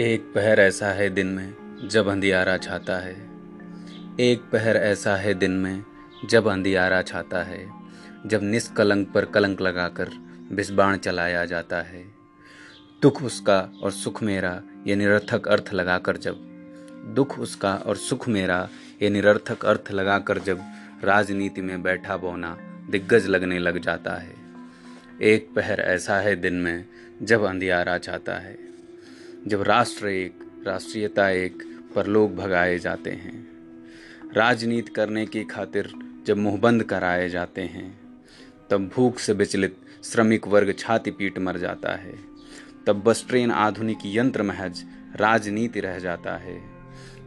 एक पहर ऐसा है दिन में जब अंधियारा छाता है। एक पहर ऐसा है दिन में जब अंधियारा छाता है, जब निष्कलंक पर कलंक लगाकर बिस्बाण चलाया जाता है। दुख उसका और सुख मेरा ये निरर्थक अर्थ लगाकर जब। दुख उसका और सुख मेरा ये निरर्थक अर्थ लगाकर जब राजनीति में बैठा बोना दिग्गज लगने लग जाता है। एक पहर ऐसा है दिन में जब अंधियारा चाहता है। जब राष्ट्र एक, राष्ट्रीयता एक पर लोग भगाए जाते हैं। राजनीति करने की खातिर जब मुंहबंद कराए जाते हैं, तब भूख से विचलित श्रमिक वर्ग छाती पीट मर जाता है। तब बस ट्रेन आधुनिक यंत्र महज राजनीति रह जाता है।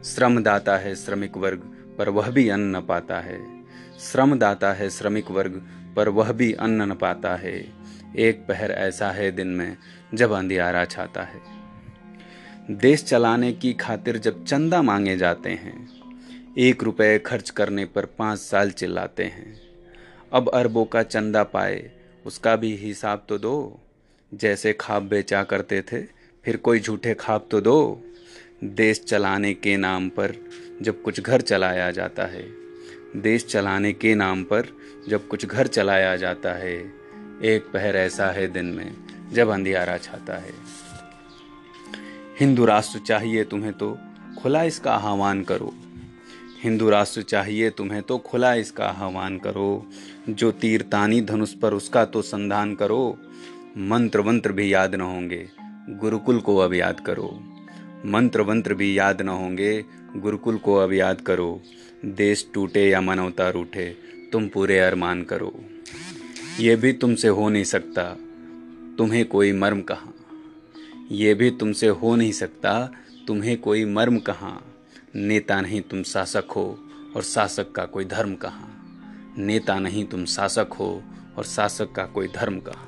श्रम दाता है श्रमिक वर्ग पर वह भी अन्न न पाता है। श्रम दाता है श्रमिक वर्ग पर वह भी अन्न न पाता है। एक पहर ऐसा है दिन में जब अंधियारा छाता है। देश चलाने की खातिर जब चंदा मांगे जाते हैं, एक रुपये खर्च करने पर पाँच साल चिल्लाते हैं। अब अरबों का चंदा पाए, उसका भी हिसाब तो दो। जैसे खाब बेचा करते थे, फिर कोई झूठे खाब तो दो। देश चलाने के नाम पर जब कुछ घर चलाया जाता है, देश चलाने के नाम पर जब कुछ घर चलाया जाता है, एक पहर ऐसा है दिन में जब अंधियारा छाता है। हिंदू राष्ट्र चाहिए तुम्हें तो खुला इसका आह्वान करो। हिंदू राष्ट्र चाहिए तुम्हें तो खुला इसका आह्वान करो। जो तीर तानी धनुष पर उसका तो संधान करो। मंत्र वंत्र भी याद न होंगे, गुरुकुल को अब याद करो। मंत्र वंत्र भी याद न होंगे, गुरुकुल को अब याद करो। देश टूटे या मनवता रूठे तुम पूरे अरमान करो। ये भी तुमसे हो नहीं सकता, तुम्हें कोई मर्म कहाँ? ये भी तुमसे हो नहीं सकता, तुम्हें कोई मर्म कहाँ? नेता नहीं तुम शासक हो, और शासक का कोई धर्म कहाँ? नेता नहीं तुम शासक हो, और शासक का कोई धर्म कहाँ?